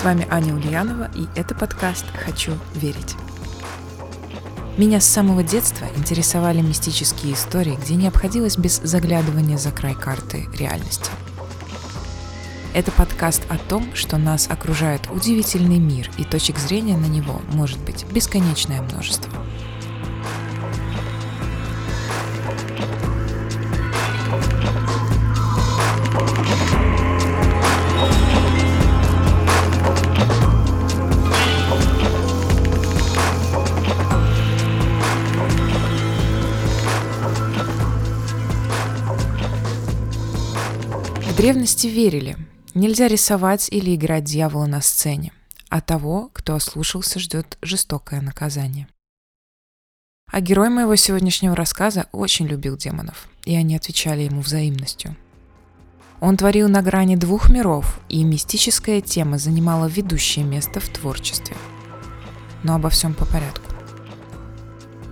С вами Аня Ульянова, и это подкаст «Хочу верить». Меня с самого детства интересовали мистические истории, где не обходилось без заглядывания за край карты реальности. Это подкаст о том, что нас окружает удивительный мир, и точек зрения на него может быть бесконечное множество – древности верили, нельзя рисовать или играть дьявола на сцене, а того, кто ослушался, ждет жестокое наказание. А герой моего сегодняшнего рассказа очень любил демонов, и они отвечали ему взаимностью. Он творил на грани двух миров, и мистическая тема занимала ведущее место в творчестве. Но обо всем по порядку.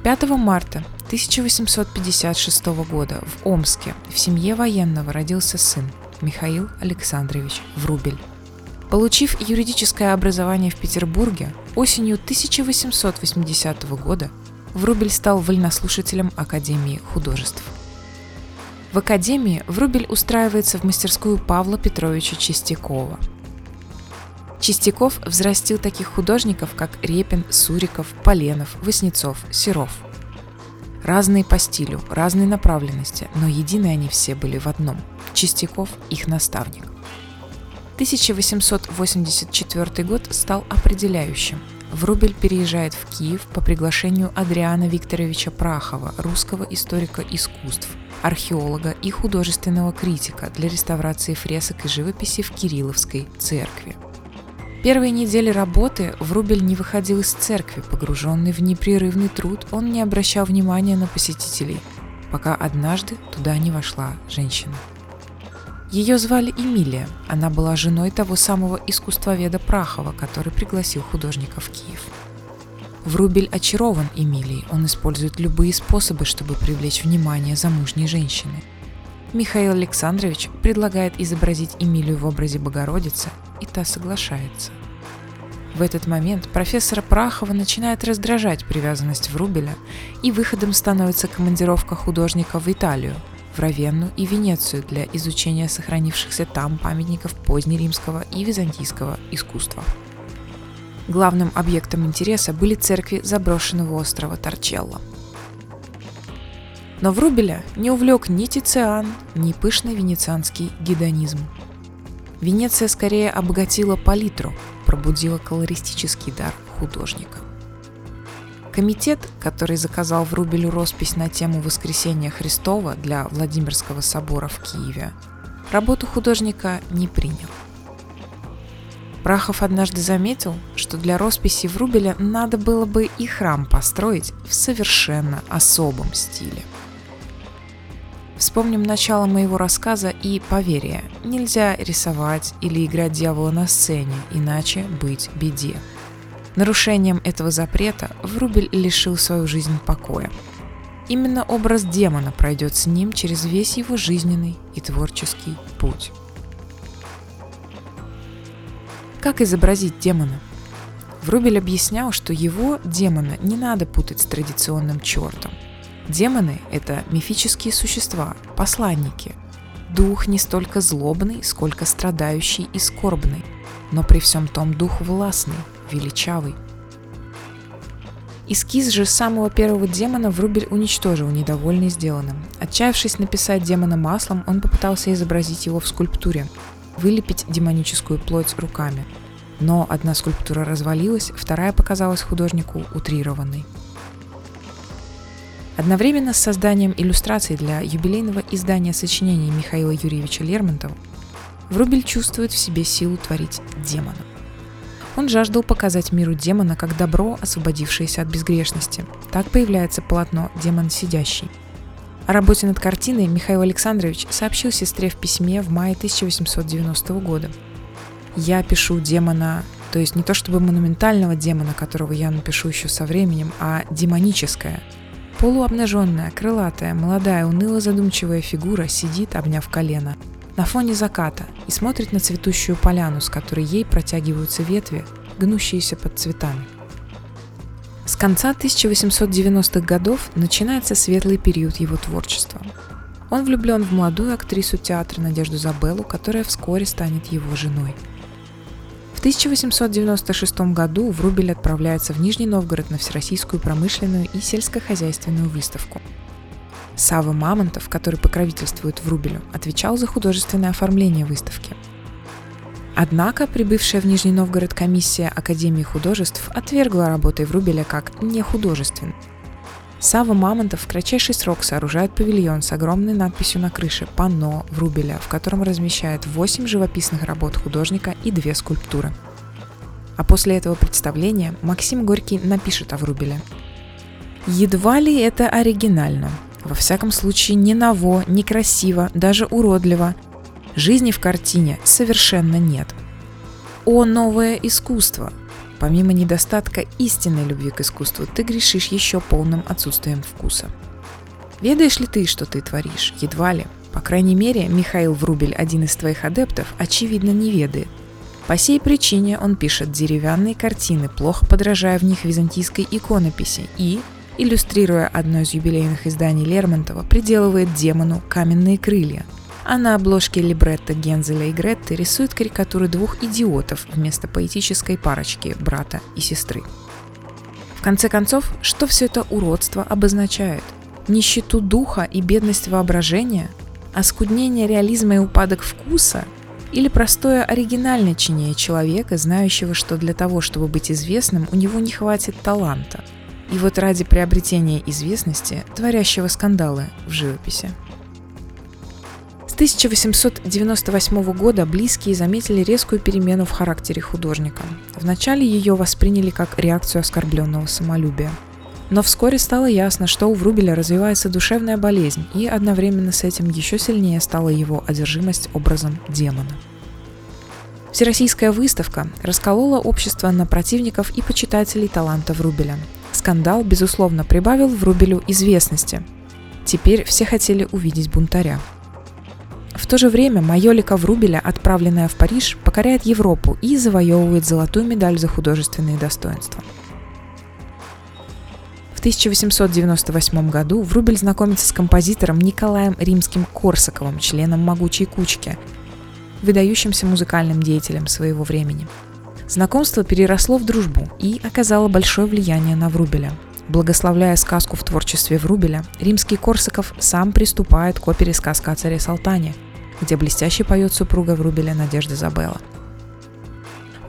5 марта 1856 года в Омске в семье военного родился сын – Михаил Александрович Врубель. Получив юридическое образование в Петербурге, осенью 1880 года Врубель стал вольнослушателем Академии художеств. В Академии Врубель устраивается в мастерскую Павла Петровича Чистякова. Чистяков взрастил таких художников, как Репин, Суриков, Поленов, Васнецов, Серов – Разные по стилю, разной направленности, но едины они все были в одном – Чистяков – их наставник. 1884 год стал определяющим. Врубель переезжает в Киев по приглашению Адриана Викторовича Прахова, русского историка искусств, археолога и художественного критика для реставрации фресок и живописи в Кирилловской церкви – Первые недели работы Врубель не выходил из церкви, погруженный в непрерывный труд, он не обращал внимания на посетителей, пока однажды туда не вошла женщина. Ее звали Эмилия, она была женой того самого искусствоведа Прахова, который пригласил художника в Киев. Врубель очарован Эмилией, он использует любые способы, чтобы привлечь внимание замужней женщины. Михаил Александрович предлагает изобразить Эмилию в образе Богородицы, и та соглашается. В этот момент профессора Прахова начинает раздражать привязанность Врубеля, и выходом становится командировка художника в Италию, в Равенну и Венецию для изучения сохранившихся там памятников позднеримского и византийского искусства. Главным объектом интереса были церкви заброшенного острова Торчелло. Но Врубеля не увлек ни Тициан, ни пышный венецианский гедонизм – Венеция скорее обогатила палитру, пробудила колористический дар художника. Комитет, который заказал Врубелю роспись на тему Воскресения Христова для Владимирского собора в Киеве, работу художника не принял. Прахов однажды заметил, что для росписи Врубеля надо было бы и храм построить в совершенно особом стиле – Вспомним начало моего рассказа и поверие. Нельзя рисовать или играть дьявола на сцене, иначе быть беде. Нарушением этого запрета Врубель лишил свою жизнь покоя. Именно образ демона пройдет с ним через весь его жизненный и творческий путь. Как изобразить демона? Врубель объяснял, что его, демона, не надо путать с традиционным чертом – Демоны — это мифические существа, посланники. Дух не столько злобный, сколько страдающий и скорбный, но при всем том дух властный, величавый. Эскиз же самого первого демона Врубель уничтожил, недовольный сделанным. Отчаявшись написать демона маслом, он попытался изобразить его в скульптуре, вылепить демоническую плоть руками. Но одна скульптура развалилась, вторая показалась художнику утрированной. Одновременно с созданием иллюстраций для юбилейного издания сочинений Михаила Юрьевича Лермонтова Врубель чувствует в себе силу творить демона. Он жаждал показать миру демона как добро, освободившееся от безгрешности. Так появляется полотно «Демон сидящий». О работе над картиной Михаил Александрович сообщил сестре в письме в мае 1890 года. «Я пишу демона, то есть не то чтобы монументального демона, которого я напишу еще со временем, а демоническое – Полуобнаженная, крылатая, молодая, уныло задумчивая фигура сидит, обняв колено. На фоне заката и смотрит на цветущую поляну, с которой ей протягиваются ветви, гнущиеся под цветами. С конца 1890-х годов начинается светлый период его творчества. Он влюблен в молодую актрису театра Надежду Забеллу, которая вскоре станет его женой. В 1896 году Врубель отправляется в Нижний Новгород на Всероссийскую промышленную и сельскохозяйственную выставку. Сава Мамонтов, который покровительствует Врубелю, отвечал за художественное оформление выставки. Однако прибывшая в Нижний Новгород комиссия Академии художеств отвергла работы Врубеля как нехудожественные. Сава Мамонтов в кратчайший срок сооружает павильон с огромной надписью на крыше «Панно» Врубеля, в котором размещает 8 живописных работ художника и две скульптуры. А после этого представления Максим Горький напишет о Врубеле. Едва ли это оригинально. Во всяком случае, не ново, не красиво, даже уродливо. Жизни в картине совершенно нет. О новое искусство! Помимо недостатка истинной любви к искусству, ты грешишь еще полным отсутствием вкуса. Ведаешь ли ты, что ты творишь? Едва ли. По крайней мере, Михаил Врубель, один из твоих адептов, очевидно не ведает. По сей причине он пишет деревянные картины, плохо подражая в них византийской иконописи и, иллюстрируя одно из юбилейных изданий Лермонтова, приделывает демону каменные крылья – а на обложке либретто Гензеля и Гретты рисует карикатуры двух идиотов вместо поэтической парочки брата и сестры. В конце концов, что все это уродство обозначает? Нищету духа и бедность воображения? Оскуднение реализма и упадок вкуса? Или простое оригинальничание человека, знающего, что для того, чтобы быть известным, у него не хватит таланта? И вот ради приобретения известности, творящего скандалы в живописи. 1898 года близкие заметили резкую перемену в характере художника. Вначале ее восприняли как реакцию оскорбленного самолюбия. Но вскоре стало ясно, что у Врубеля развивается душевная болезнь, и одновременно с этим еще сильнее стала его одержимость образом демона. Всероссийская выставка расколола общество на противников и почитателей таланта Врубеля. Скандал, безусловно, прибавил Врубелю известности. Теперь все хотели увидеть бунтаря. В то же время Майолика Врубеля, отправленная в Париж, покоряет Европу и завоевывает золотую медаль за художественные достоинства. В 1898 году Врубель знакомится с композитором Николаем Римским-Корсаковым, членом «Могучей кучки», выдающимся музыкальным деятелем своего времени. Знакомство переросло в дружбу и оказало большое влияние на Врубеля. Благословляя сказку в творчестве Врубеля, римский Корсаков сам приступает к опере «Сказка о царе Салтане», где блестяще поет супруга Врубеля Надежда Забелла.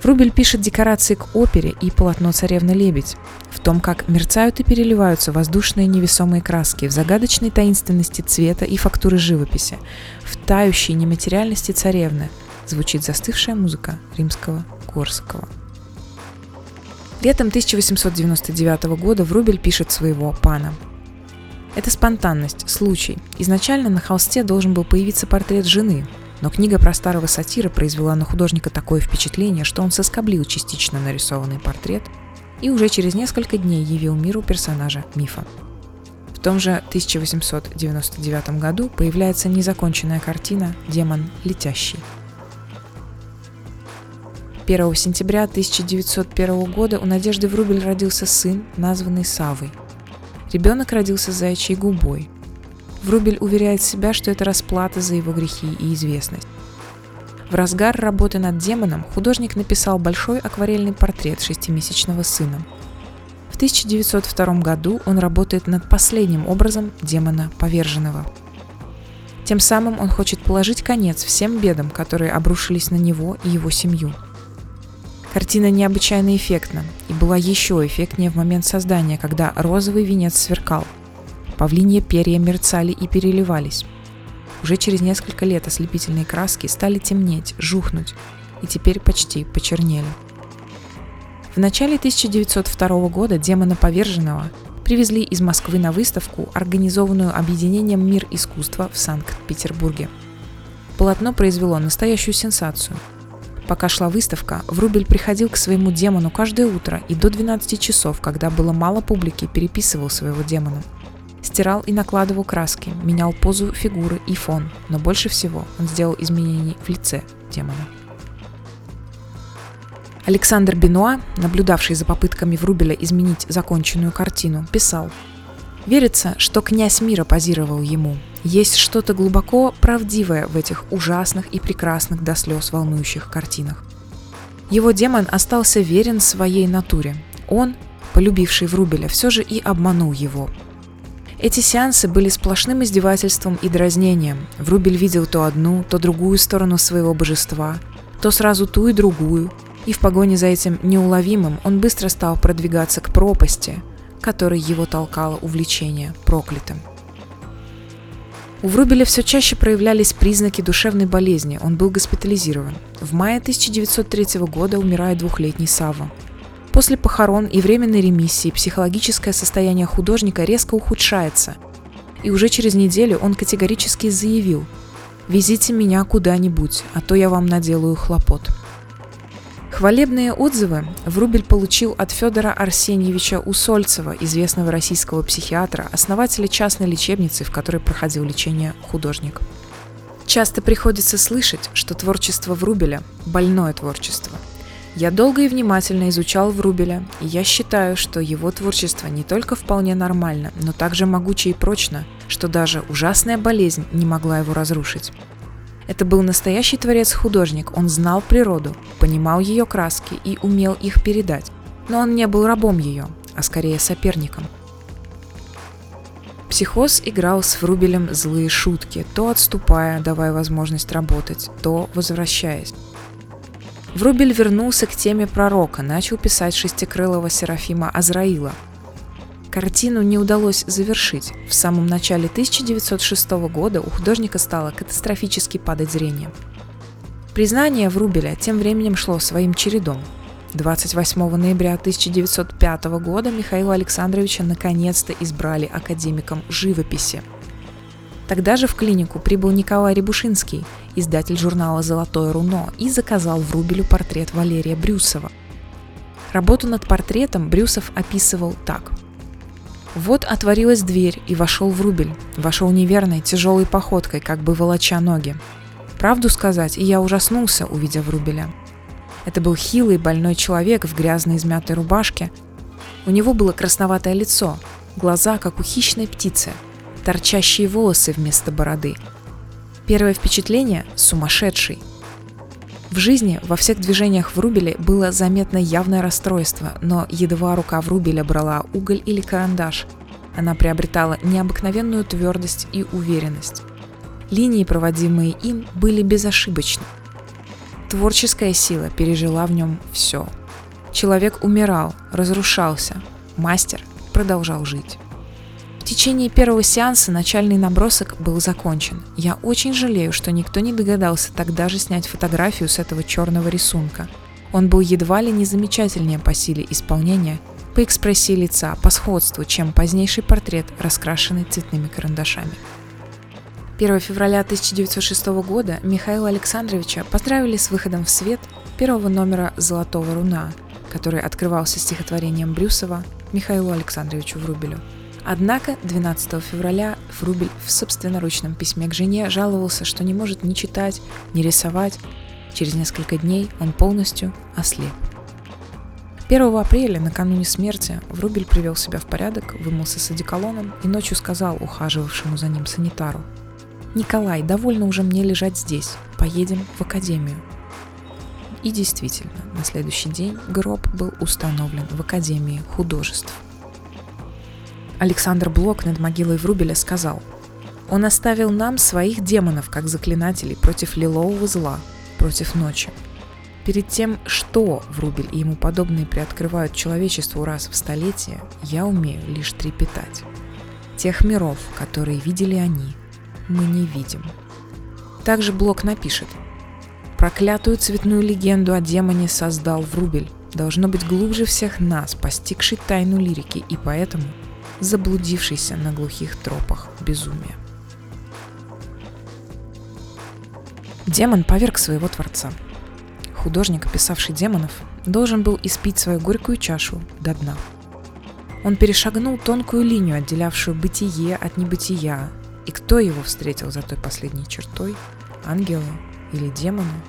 Врубель пишет декорации к опере и полотно «Царевна лебедь», в том, как мерцают и переливаются воздушные невесомые краски, в загадочной таинственности цвета и фактуры живописи, в тающей нематериальности царевны звучит застывшая музыка римского Корсакова. Летом 1899 года Врубель пишет своего пана – это спонтанность, случай. Изначально на холсте должен был появиться портрет жены, но книга про старого сатира произвела на художника такое впечатление, что он соскоблил частично нарисованный портрет и уже через несколько дней явил миру персонажа мифа. В том же 1899 году появляется незаконченная картина «Демон летящий». 1 сентября 1901 года у Надежды Врубель родился сын, названный Савой – Ребенок родился заячьей губой. Врубель уверяет себя, что это расплата за его грехи и известность. В разгар работы над демоном художник написал большой акварельный портрет шестимесячного сына. В 1902 году он работает над последним образом демона поверженного. Тем самым он хочет положить конец всем бедам, которые обрушились на него и его семью – Картина необычайно эффектна и была еще эффектнее в момент создания, когда розовый венец сверкал. Павлинье перья мерцали и переливались. Уже через несколько лет ослепительные краски стали темнеть, жухнуть и теперь почти почернели. В начале 1902 года демона поверженного привезли из Москвы на выставку, организованную объединением «Мир искусства» в Санкт-Петербурге. Полотно произвело настоящую сенсацию – Пока шла выставка, Врубель приходил к своему демону каждое утро и до 12 часов, когда было мало публики, переписывал своего демона. Стирал и накладывал краски, менял позу фигуры и фон, но больше всего он сделал изменений в лице демона. Александр Бенуа, наблюдавший за попытками Врубеля изменить законченную картину, писал «Верится, что князь мира позировал ему. Есть что-то глубоко правдивое в этих ужасных и прекрасных до слез волнующих картинах. Его демон остался верен своей натуре. Он, полюбивший Врубеля, все же и обманул его. Эти сеансы были сплошным издевательством и дразнением. Врубель видел то одну, то другую сторону своего божества, то сразу ту и другую, и в погоне за этим неуловимым он быстро стал продвигаться к пропасти, которой его толкало увлечение проклятым. У Врубеля все чаще проявлялись признаки душевной болезни, он был госпитализирован. В мае 1903 года умирает двухлетний Сава. После похорон и временной ремиссии психологическое состояние художника резко ухудшается, и уже через неделю он категорически заявил «Везите меня куда-нибудь, а то я вам наделаю хлопот». Хвалебные отзывы Врубель получил от Федора Арсеньевича Усольцева, известного российского психиатра, основателя частной лечебницы, в которой проходил лечение художник. Часто приходится слышать, что творчество Врубеля – больное творчество. Я долго и внимательно изучал Врубеля, и я считаю, что его творчество не только вполне нормально, но также могуче и прочно, что даже ужасная болезнь не могла его разрушить. Это был настоящий творец-художник, он знал природу, понимал ее краски и умел их передать. Но он не был рабом ее, а скорее соперником. Психоз играл с Врубелем злые шутки, то отступая, давая возможность работать, то возвращаясь. Врубель вернулся к теме пророка, начал писать шестикрылого Серафима Азраила – Картину не удалось завершить. В самом начале 1906 года у художника стало катастрофически падать зрение. Признание Врубеля тем временем шло своим чередом. 28 ноября 1905 года Михаила Александровича наконец-то избрали академиком живописи. Тогда же в клинику прибыл Николай Рябушинский, издатель журнала «Золотое руно», и заказал Врубелю портрет Валерия Брюсова. Работу над портретом Брюсов описывал так – вот отворилась дверь, и вошел Врубель. Вошел неверной, тяжелой походкой, как бы волоча ноги. Правду сказать, и я ужаснулся, увидев Врубеля. Это был хилый, больной человек в грязной измятой рубашке. У него было красноватое лицо, глаза, как у хищной птицы, торчащие волосы вместо бороды. Первое впечатление – сумасшедший. В жизни во всех движениях Врубеля было заметно явное расстройство, но едва рука Врубеля брала уголь или карандаш, она приобретала необыкновенную твердость и уверенность. Линии, проводимые им, были безошибочны. Творческая сила пережила в нем все. Человек умирал, разрушался, мастер продолжал жить течение первого сеанса начальный набросок был закончен. Я очень жалею, что никто не догадался тогда же снять фотографию с этого черного рисунка. Он был едва ли не замечательнее по силе исполнения, по экспрессии лица, по сходству, чем позднейший портрет, раскрашенный цветными карандашами. 1 февраля 1906 года Михаила Александровича поздравили с выходом в свет первого номера «Золотого руна», который открывался стихотворением Брюсова Михаилу Александровичу Врубелю – Однако 12 февраля Фрубель в собственноручном письме к жене жаловался, что не может ни читать, ни рисовать. Через несколько дней он полностью ослеп. 1 апреля, накануне смерти, Врубель привел себя в порядок, вымылся с одеколоном и ночью сказал ухаживавшему за ним санитару «Николай, довольно уже мне лежать здесь, поедем в академию». И действительно, на следующий день гроб был установлен в Академии художеств – Александр Блок над могилой Врубеля сказал, «Он оставил нам своих демонов, как заклинателей, против лилового зла, против ночи. Перед тем, что Врубель и ему подобные приоткрывают человечеству раз в столетие, я умею лишь трепетать. Тех миров, которые видели они, мы не видим». Также Блок напишет, Проклятую цветную легенду о демоне создал Врубель, должно быть глубже всех нас, постигший тайну лирики, и поэтому заблудившийся на глухих тропах безумия. Демон поверг своего творца. Художник, описавший демонов, должен был испить свою горькую чашу до дна. Он перешагнул тонкую линию, отделявшую бытие от небытия. И кто его встретил за той последней чертой? Ангелы или демоны?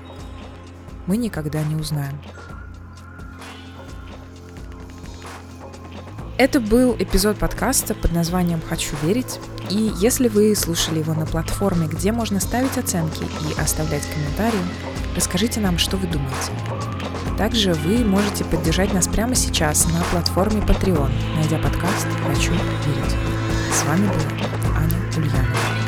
Мы никогда не узнаем. Это был эпизод подкаста под названием «Хочу верить». И если вы слушали его на платформе, где можно ставить оценки и оставлять комментарии, расскажите нам, что вы думаете. Также вы можете поддержать нас прямо сейчас на платформе Patreon, найдя подкаст «Хочу верить». С вами была Аня Ульянова.